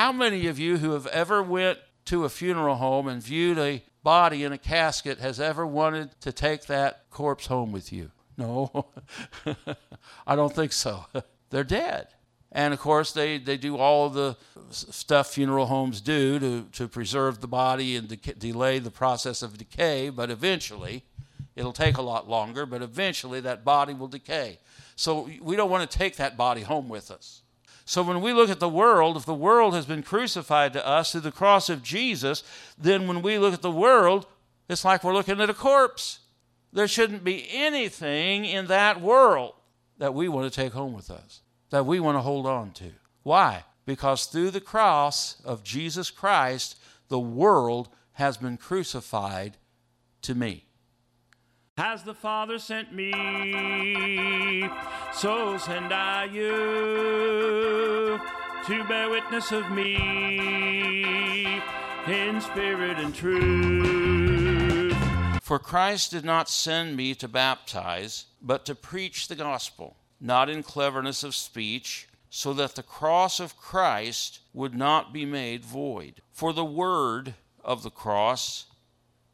How many of you who have ever went to a funeral home and viewed a body in a casket has ever wanted to take that corpse home with you? No, I don't think so. They're dead. And of course, they, they do all the stuff funeral homes do to, to preserve the body and de- delay the process of decay, but eventually, it'll take a lot longer, but eventually that body will decay. So we don't want to take that body home with us. So when we look at the world, if the world has been crucified to us through the cross of Jesus, then when we look at the world, it's like we're looking at a corpse. There shouldn't be anything in that world that we want to take home with us, that we want to hold on to. Why? Because through the cross of Jesus Christ, the world has been crucified to me. Has the Father sent me, so send I you to bear witness of me in spirit and truth. For Christ did not send me to baptize, but to preach the gospel, not in cleverness of speech, so that the cross of Christ would not be made void. For the word of the cross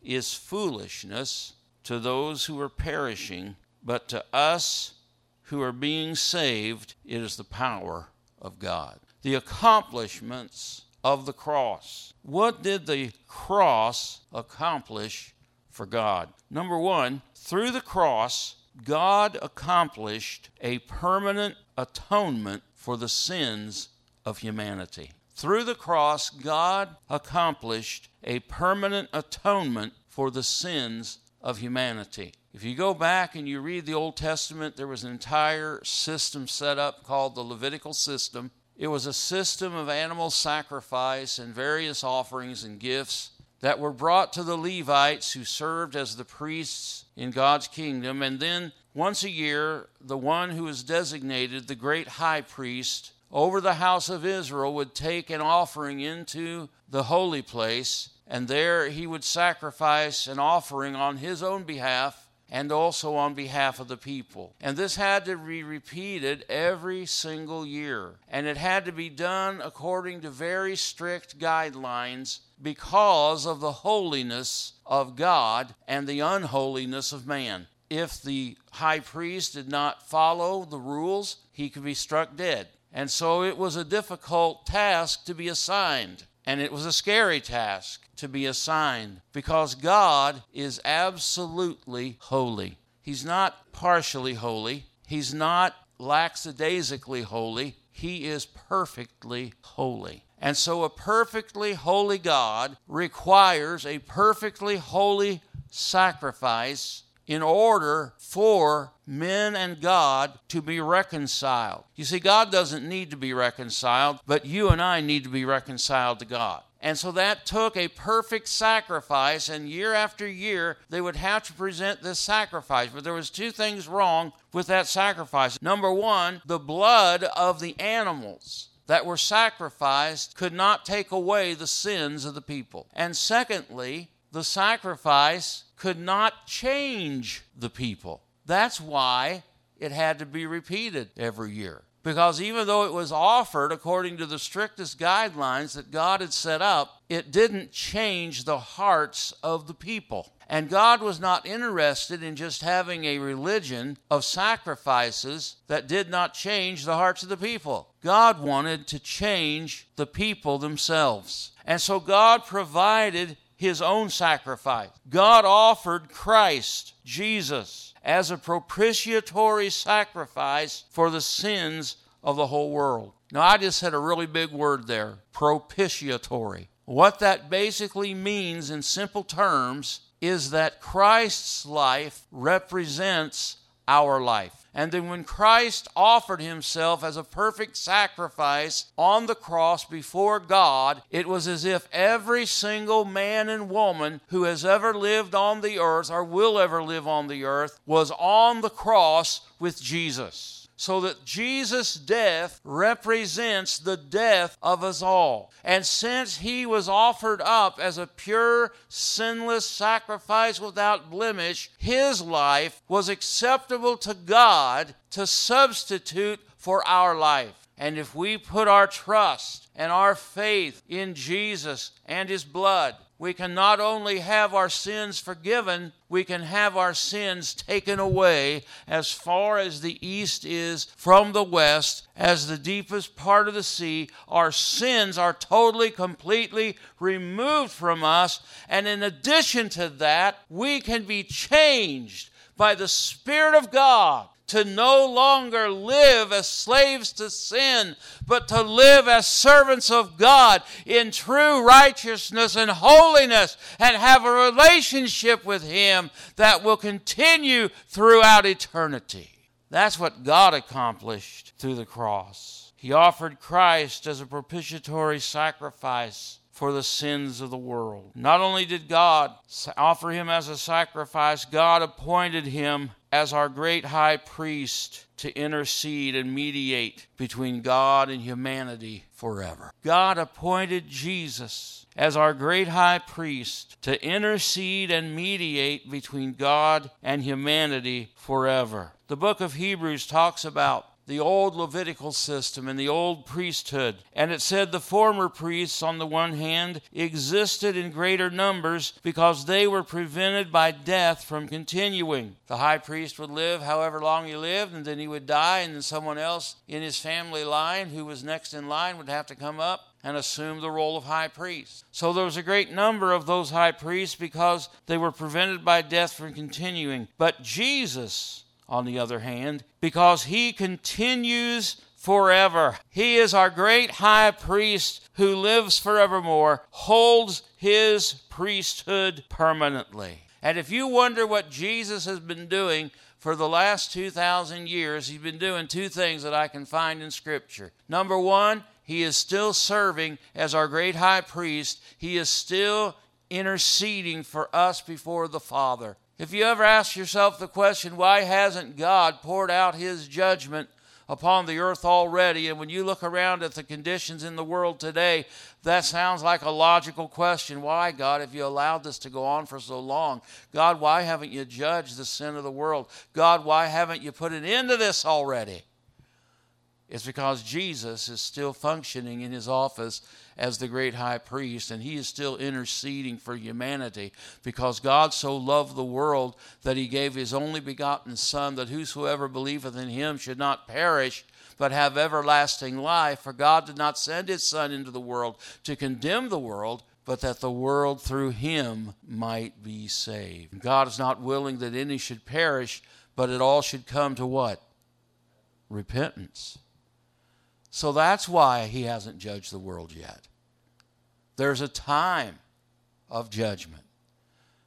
is foolishness to those who are perishing, but to us who are being saved, it is the power of God. The accomplishments of the cross. What did the cross accomplish for God? Number one, through the cross, God accomplished a permanent atonement for the sins of humanity. Through the cross, God accomplished a permanent atonement for the sins of humanity. If you go back and you read the Old Testament, there was an entire system set up called the Levitical system. It was a system of animal sacrifice and various offerings and gifts that were brought to the Levites who served as the priests in God's kingdom. And then once a year, the one who was designated the great high priest over the house of Israel would take an offering into the holy place and there he would sacrifice an offering on his own behalf and also on behalf of the people. And this had to be repeated every single year. And it had to be done according to very strict guidelines because of the holiness of God and the unholiness of man. If the high priest did not follow the rules, he could be struck dead. And so it was a difficult task to be assigned. And it was a scary task to be assigned because God is absolutely holy. He's not partially holy, He's not lackadaisically holy, He is perfectly holy. And so, a perfectly holy God requires a perfectly holy sacrifice in order for men and God to be reconciled. You see, God doesn't need to be reconciled, but you and I need to be reconciled to God. And so that took a perfect sacrifice, and year after year, they would have to present this sacrifice. But there was two things wrong with that sacrifice. Number one, the blood of the animals that were sacrificed could not take away the sins of the people. And secondly, the sacrifice could not change the people. That's why it had to be repeated every year. Because even though it was offered according to the strictest guidelines that God had set up, it didn't change the hearts of the people. And God was not interested in just having a religion of sacrifices that did not change the hearts of the people. God wanted to change the people themselves. And so God provided his own sacrifice. God offered Christ, Jesus, as a propitiatory sacrifice for the sins of the whole world. Now, I just said a really big word there propitiatory. What that basically means in simple terms is that Christ's life represents our life. And then when Christ offered himself as a perfect sacrifice on the cross before God, it was as if every single man and woman who has ever lived on the earth or will ever live on the earth was on the cross with Jesus so that Jesus' death represents the death of us all. And since he was offered up as a pure, sinless sacrifice without blemish, his life was acceptable to God to substitute for our life. And if we put our trust and our faith in Jesus and His blood, we can not only have our sins forgiven, we can have our sins taken away as far as the east is from the west, as the deepest part of the sea. Our sins are totally, completely removed from us. And in addition to that, we can be changed by the Spirit of God to no longer live as slaves to sin, but to live as servants of God in true righteousness and holiness and have a relationship with Him that will continue throughout eternity. That's what God accomplished through the cross. He offered Christ as a propitiatory sacrifice for the sins of the world. Not only did God offer him as a sacrifice, God appointed him as our great high priest to intercede and mediate between God and humanity forever. God appointed Jesus as our great high priest to intercede and mediate between God and humanity forever. The book of Hebrews talks about the old Levitical system and the old priesthood. And it said the former priests, on the one hand, existed in greater numbers because they were prevented by death from continuing. The high priest would live however long he lived, and then he would die, and then someone else in his family line who was next in line would have to come up and assume the role of high priest. So there was a great number of those high priests because they were prevented by death from continuing. But Jesus, on the other hand, because he continues forever. He is our great high priest who lives forevermore, holds his priesthood permanently. And if you wonder what Jesus has been doing for the last 2,000 years, he's been doing two things that I can find in Scripture. Number one, he is still serving as our great high priest, he is still interceding for us before the Father. If you ever ask yourself the question, why hasn't God poured out his judgment upon the earth already? And when you look around at the conditions in the world today, that sounds like a logical question. Why, God, if you allowed this to go on for so long? God, why haven't you judged the sin of the world? God, why haven't you put an end to this already? It's because Jesus is still functioning in his office as the great high priest, and he is still interceding for humanity because God so loved the world that he gave his only begotten Son, that whosoever believeth in him should not perish, but have everlasting life. For God did not send his Son into the world to condemn the world, but that the world through him might be saved. God is not willing that any should perish, but it all should come to what? Repentance. So that's why he hasn't judged the world yet. There's a time of judgment.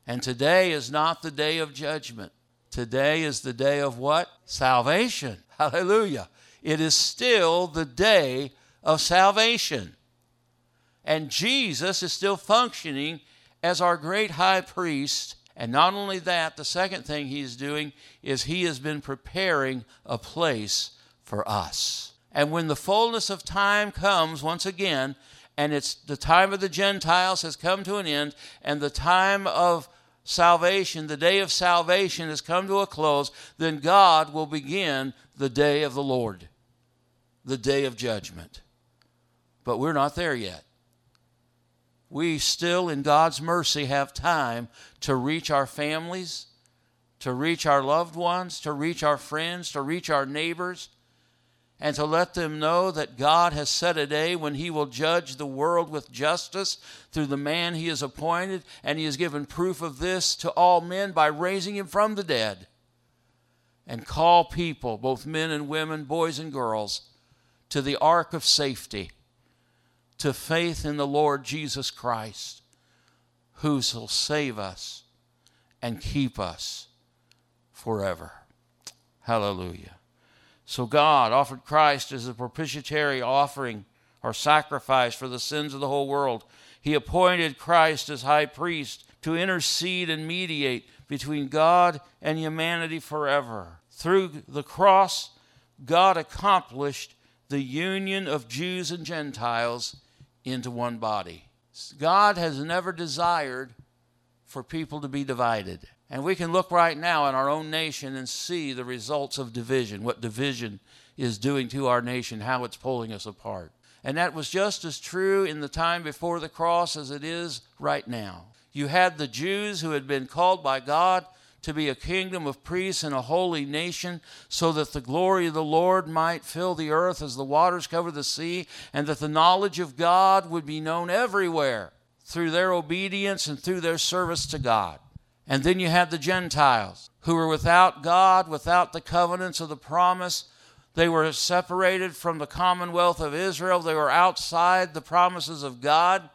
And today is not the day of judgment. Today is the day of what? Salvation. Hallelujah. It is still the day of salvation. And Jesus is still functioning as our great high priest. And not only that, the second thing he's doing is he has been preparing a place for us. And when the fullness of time comes once again, and it's the time of the Gentiles has come to an end, and the time of salvation, the day of salvation has come to a close, then God will begin the day of the Lord, the day of judgment. But we're not there yet. We still, in God's mercy, have time to reach our families, to reach our loved ones, to reach our friends, to reach our neighbors and to let them know that God has set a day when He will judge the world with justice through the man He has appointed, and He has given proof of this to all men by raising Him from the dead. And call people, both men and women, boys and girls, to the ark of safety, to faith in the Lord Jesus Christ, who shall save us and keep us forever. Hallelujah. So God offered Christ as a propitiatory offering or sacrifice for the sins of the whole world. He appointed Christ as high priest to intercede and mediate between God and humanity forever. Through the cross, God accomplished the union of Jews and Gentiles into one body. God has never desired for people to be divided. And we can look right now in our own nation and see the results of division, what division is doing to our nation, how it's pulling us apart. And that was just as true in the time before the cross as it is right now. You had the Jews who had been called by God to be a kingdom of priests and a holy nation, so that the glory of the Lord might fill the earth as the waters cover the sea, and that the knowledge of God would be known everywhere through their obedience and through their service to God. And then you have the Gentiles who were without God, without the covenants of the promise. They were separated from the commonwealth of Israel. They were outside the promises of God.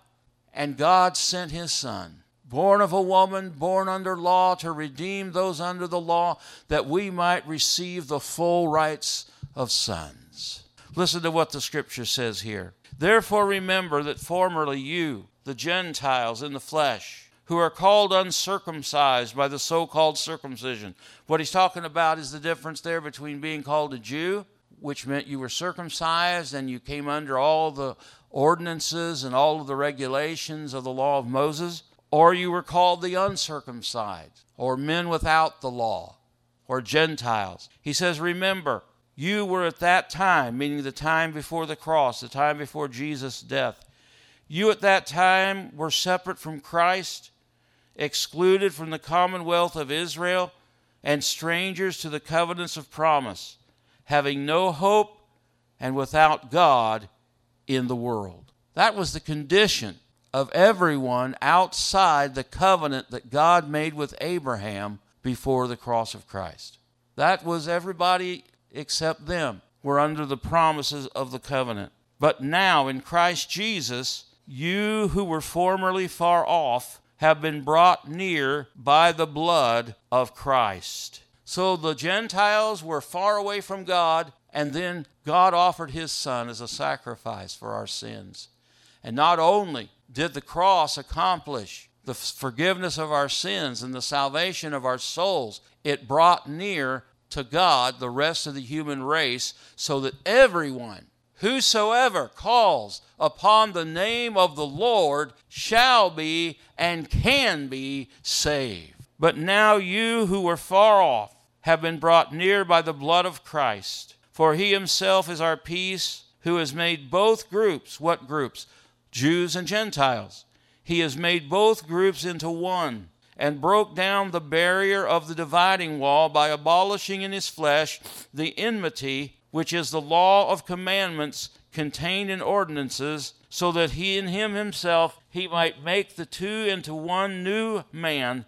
And God sent his son born of a woman, born under law, to redeem those under the law, that we might receive the full rights of sons. Listen to what the scripture says here. Therefore, remember that formerly you, the Gentiles in the flesh, who are called uncircumcised by the so called circumcision. What he's talking about is the difference there between being called a Jew, which meant you were circumcised and you came under all the ordinances and all of the regulations of the law of Moses, or you were called the uncircumcised, or men without the law, or Gentiles. He says, Remember, you were at that time, meaning the time before the cross, the time before Jesus' death. You at that time were separate from Christ, excluded from the commonwealth of Israel, and strangers to the covenants of promise, having no hope and without God in the world. That was the condition of everyone outside the covenant that God made with Abraham before the cross of Christ. That was everybody except them were under the promises of the covenant. But now in Christ Jesus, you who were formerly far off have been brought near by the blood of Christ. So the Gentiles were far away from God, and then God offered his Son as a sacrifice for our sins. And not only did the cross accomplish the forgiveness of our sins and the salvation of our souls, it brought near to God the rest of the human race so that everyone, whosoever calls upon the name of the Lord, shall be and can be saved. But now you who were far off have been brought near by the blood of Christ. For he himself is our peace, who has made both groups, what groups? Jews and Gentiles. He has made both groups into one and broke down the barrier of the dividing wall by abolishing in his flesh the enmity, which is the law of commandments contained in ordinances, so that he in him himself he might make the two into one new man,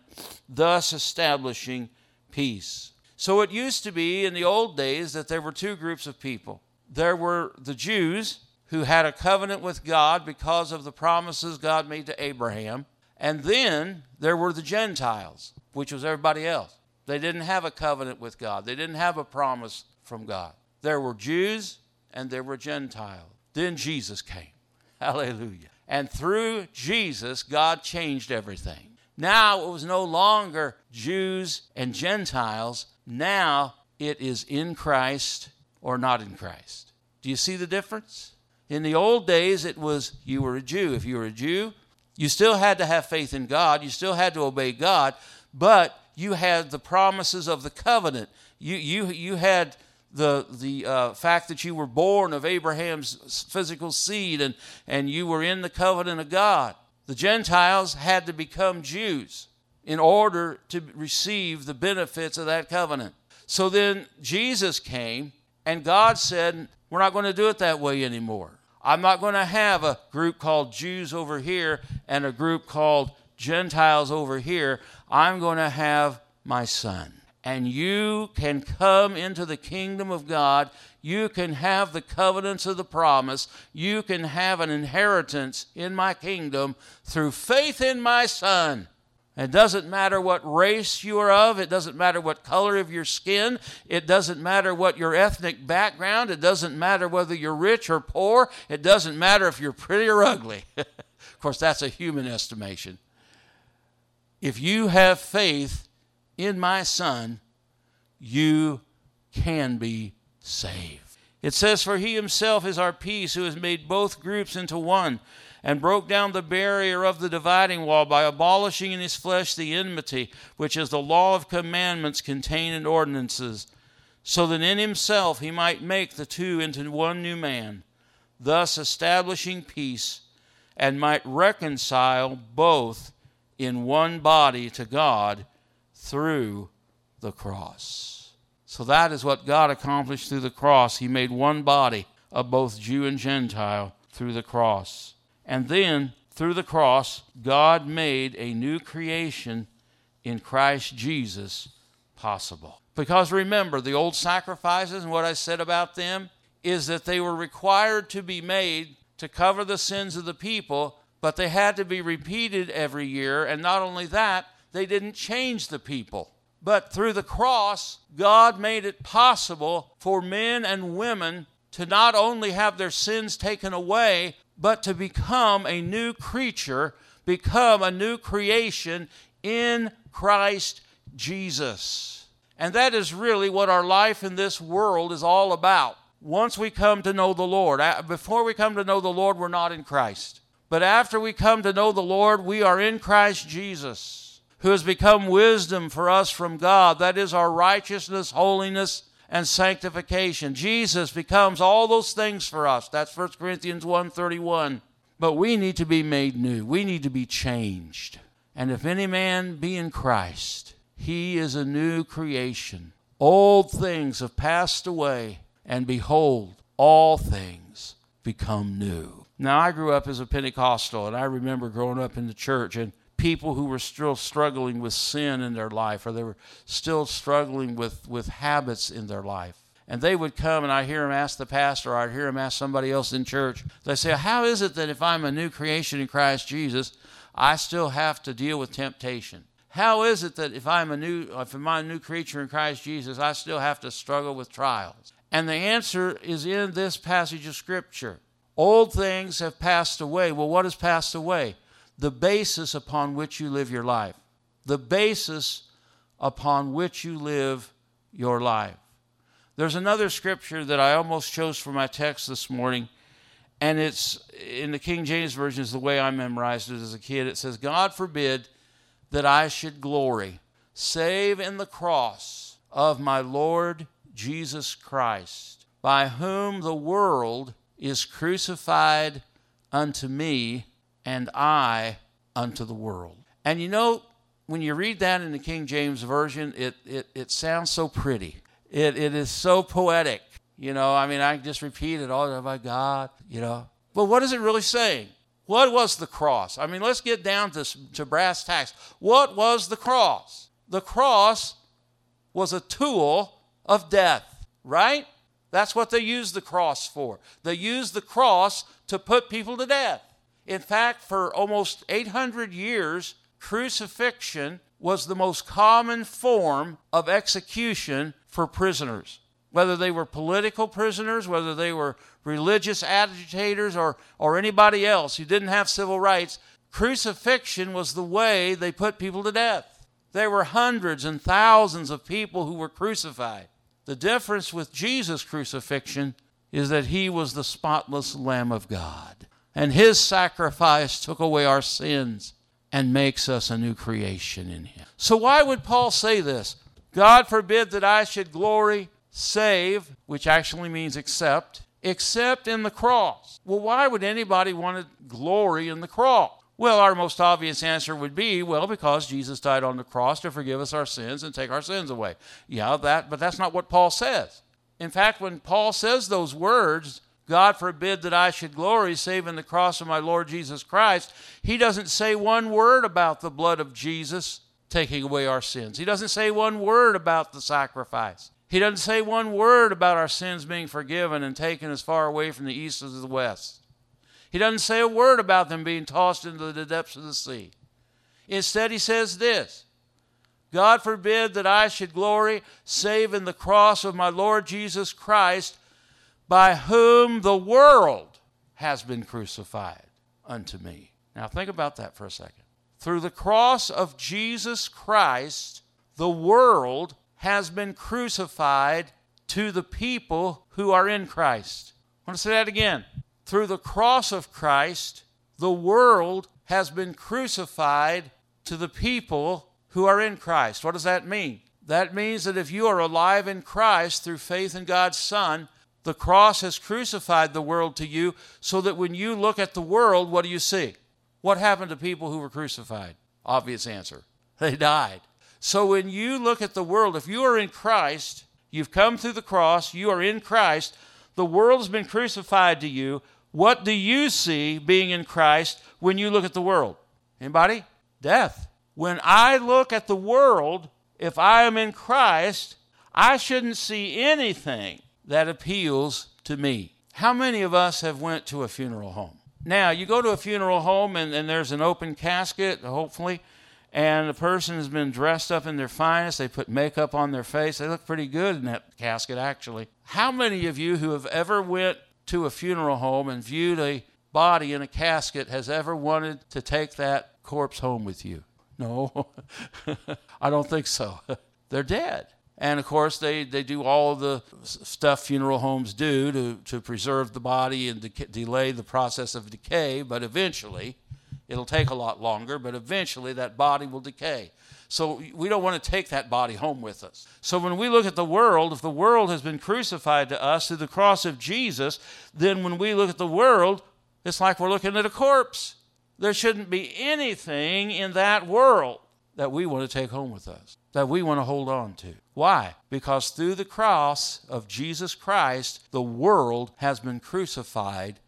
thus establishing peace. So it used to be in the old days that there were two groups of people. There were the Jews, who had a covenant with God because of the promises God made to Abraham. And then there were the Gentiles, which was everybody else. They didn't have a covenant with God, they didn't have a promise from God. There were Jews and there were Gentiles. Then Jesus came. Hallelujah. And through Jesus, God changed everything. Now it was no longer Jews and Gentiles. Now it is in Christ or not in Christ. Do you see the difference? In the old days, it was you were a Jew. If you were a Jew, you still had to have faith in God, you still had to obey God, but you had the promises of the covenant. You, you, you had the, the uh, fact that you were born of Abraham's physical seed and, and you were in the covenant of God. The Gentiles had to become Jews in order to receive the benefits of that covenant. So then Jesus came, and God said, We're not going to do it that way anymore. I'm not going to have a group called Jews over here and a group called Gentiles over here. I'm going to have my son. And you can come into the kingdom of God. You can have the covenants of the promise. You can have an inheritance in my kingdom through faith in my son. It doesn't matter what race you are of. It doesn't matter what color of your skin. It doesn't matter what your ethnic background. It doesn't matter whether you're rich or poor. It doesn't matter if you're pretty or ugly. of course, that's a human estimation. If you have faith in my son, you can be saved. It says, For he himself is our peace, who has made both groups into one and broke down the barrier of the dividing wall by abolishing in his flesh the enmity, which is the law of commandments contained in ordinances, so that in himself he might make the two into one new man, thus establishing peace, and might reconcile both in one body to God through the cross. So that is what God accomplished through the cross. He made one body of both Jew and Gentile through the cross. And then, through the cross, God made a new creation in Christ Jesus possible. Because remember, the old sacrifices and what I said about them is that they were required to be made to cover the sins of the people, but they had to be repeated every year. And not only that, they didn't change the people. But through the cross, God made it possible for men and women to not only have their sins taken away, but to become a new creature, become a new creation in Christ Jesus. And that is really what our life in this world is all about. Once we come to know the Lord, before we come to know the Lord, we're not in Christ. But after we come to know the Lord, we are in Christ Jesus, who has become wisdom for us from God. That is our righteousness, holiness, and sanctification. Jesus becomes all those things for us. That's 1 Corinthians 1:31. But we need to be made new. We need to be changed. And if any man be in Christ, he is a new creation. Old things have passed away, and behold, all things become new. Now, I grew up as a Pentecostal, and I remember growing up in the church and people who were still struggling with sin in their life, or they were still struggling with, with habits in their life. And they would come, and I'd hear them ask the pastor, or I'd hear them ask somebody else in church. They say, How is it that if I'm a new creation in Christ Jesus, I still have to deal with temptation. How is it that if I'm a new if I'm a new creature in Christ Jesus, I still have to struggle with trials? And the answer is in this passage of scripture. Old things have passed away. Well, what has passed away? The basis upon which you live your life. The basis upon which you live your life. There's another scripture that I almost chose for my text this morning, and it's in the King James Version, is the way I memorized it as a kid. It says, God forbid that I should glory, save in the cross of my Lord Jesus Christ, by whom the world is crucified unto me, and I unto the world. And you know, when you read that in the King James Version, it, it, it sounds so pretty. It, it is so poetic. You know, I mean, I just repeat it all, oh my God, you know. But what is it really saying? What was the cross? I mean, let's get down to, to brass tacks. What was the cross? The cross was a tool of death, right? That's what they used the cross for. They used the cross to put people to death. In fact, for almost 800 years, crucifixion was the most common form of execution for prisoners whether they were political prisoners, whether they were religious agitators, or, or anybody else who didn't have civil rights, crucifixion was the way they put people to death. There were hundreds and thousands of people who were crucified. The difference with Jesus' crucifixion is that he was the spotless Lamb of God. And his sacrifice took away our sins and makes us a new creation in him. So, why would Paul say this? God forbid that I should glory save, which actually means accept, except in the cross. Well, why would anybody want to glory in the cross? Well, our most obvious answer would be, well, because Jesus died on the cross to forgive us our sins and take our sins away. Yeah, that, but that's not what Paul says. In fact, when Paul says those words, God forbid that I should glory save in the cross of my Lord Jesus Christ, he doesn't say one word about the blood of Jesus taking away our sins. He doesn't say one word about the sacrifice. He doesn't say one word about our sins being forgiven and taken as far away from the east as the west. He doesn't say a word about them being tossed into the depths of the sea. Instead, he says this God forbid that I should glory save in the cross of my Lord Jesus Christ, by whom the world has been crucified unto me. Now, think about that for a second. Through the cross of Jesus Christ, the world has been crucified to the people who are in Christ. I want to say that again. Through the cross of Christ, the world has been crucified to the people who are in Christ. What does that mean? That means that if you are alive in Christ through faith in God's Son, The cross has crucified the world to you so that when you look at the world, what do you see? What happened to people who were crucified? Obvious answer they died. So when you look at the world, if you are in Christ, you've come through the cross, you are in Christ, the world has been crucified to you. What do you see being in Christ when you look at the world? Anybody? Death. When I look at the world, if I am in Christ, I shouldn't see anything that appeals to me. How many of us have went to a funeral home? Now, you go to a funeral home and, and there's an open casket, hopefully, and the person has been dressed up in their finest. They put makeup on their face. They look pretty good in that casket, actually. How many of you who have ever went to a funeral home and viewed a body in a casket has ever wanted to take that corpse home with you? No, I don't think so. They're dead. And of course, they, they do all the stuff funeral homes do to, to preserve the body and de- delay the process of decay, but eventually, it'll take a lot longer, but eventually that body will decay. So we don't want to take that body home with us. So when we look at the world, if the world has been crucified to us through the cross of Jesus, then when we look at the world, it's like we're looking at a corpse. There shouldn't be anything in that world that we want to take home with us, that we want to hold on to. Why? Because through the cross of Jesus Christ, the world has been crucified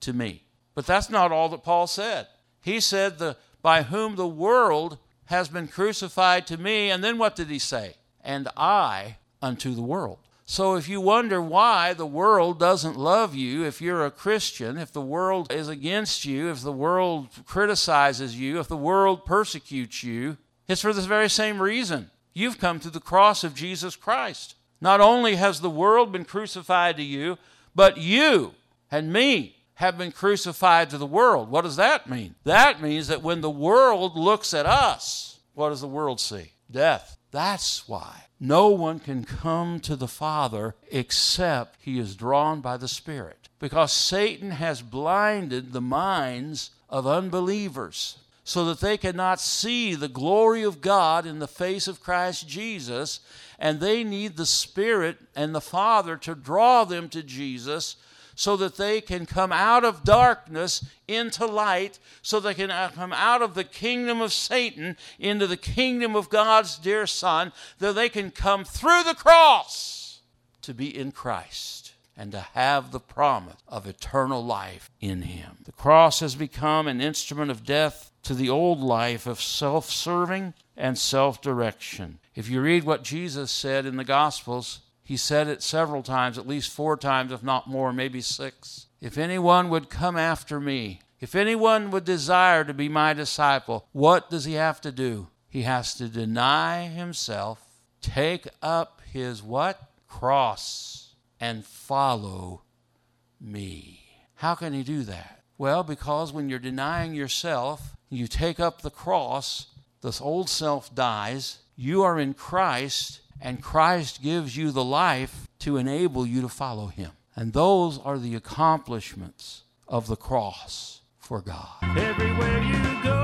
to me. But that's not all that Paul said. He said, the, By whom the world has been crucified to me. And then what did he say? And I unto the world. So if you wonder why the world doesn't love you, if you're a Christian, if the world is against you, if the world criticizes you, if the world persecutes you, it's for this very same reason. You've come to the cross of Jesus Christ. Not only has the world been crucified to you, but you and me have been crucified to the world. What does that mean? That means that when the world looks at us, what does the world see? Death. That's why no one can come to the Father except he is drawn by the Spirit. Because Satan has blinded the minds of unbelievers so that they cannot see the glory of God in the face of Christ Jesus, and they need the Spirit and the Father to draw them to Jesus so that they can come out of darkness into light, so they can uh, come out of the kingdom of Satan into the kingdom of God's dear Son, that they can come through the cross to be in Christ and to have the promise of eternal life in Him. The cross has become an instrument of death to the old life of self serving and self direction. If you read what Jesus said in the Gospels, he said it several times, at least four times, if not more, maybe six. If anyone would come after me, if anyone would desire to be my disciple, what does he have to do? He has to deny himself, take up his what? Cross, and follow me. How can he do that? Well, because when you're denying yourself, you take up the cross, this old self dies, you are in Christ, and Christ gives you the life to enable you to follow Him. And those are the accomplishments of the cross for God. Everywhere you go,